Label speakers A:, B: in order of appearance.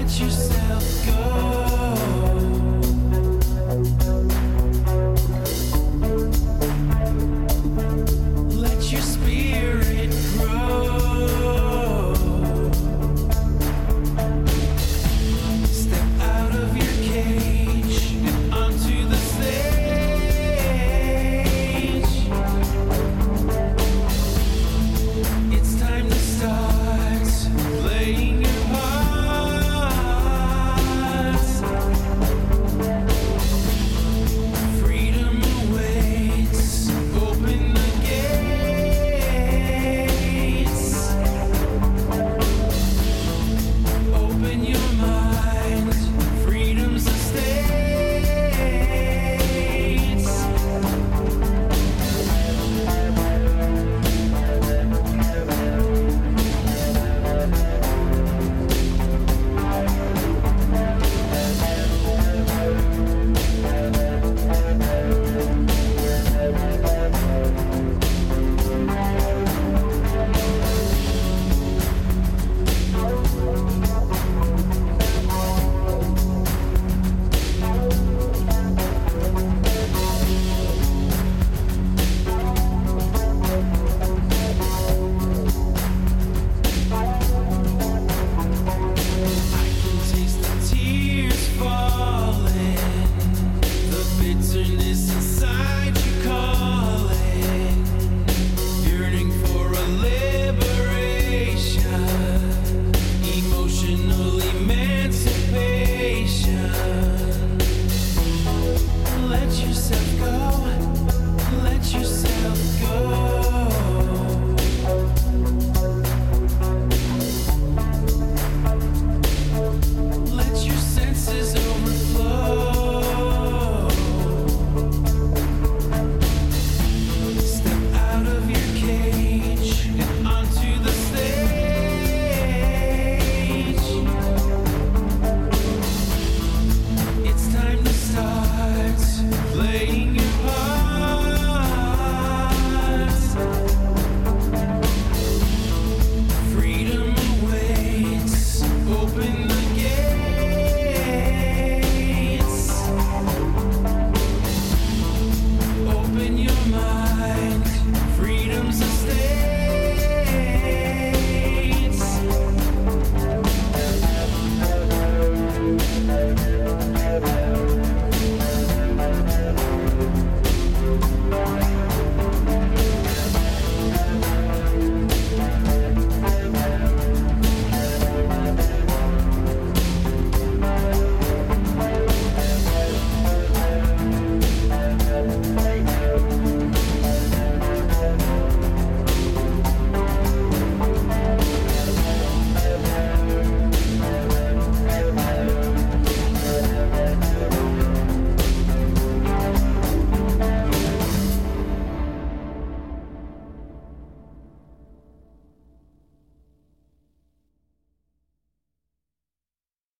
A: Let you say.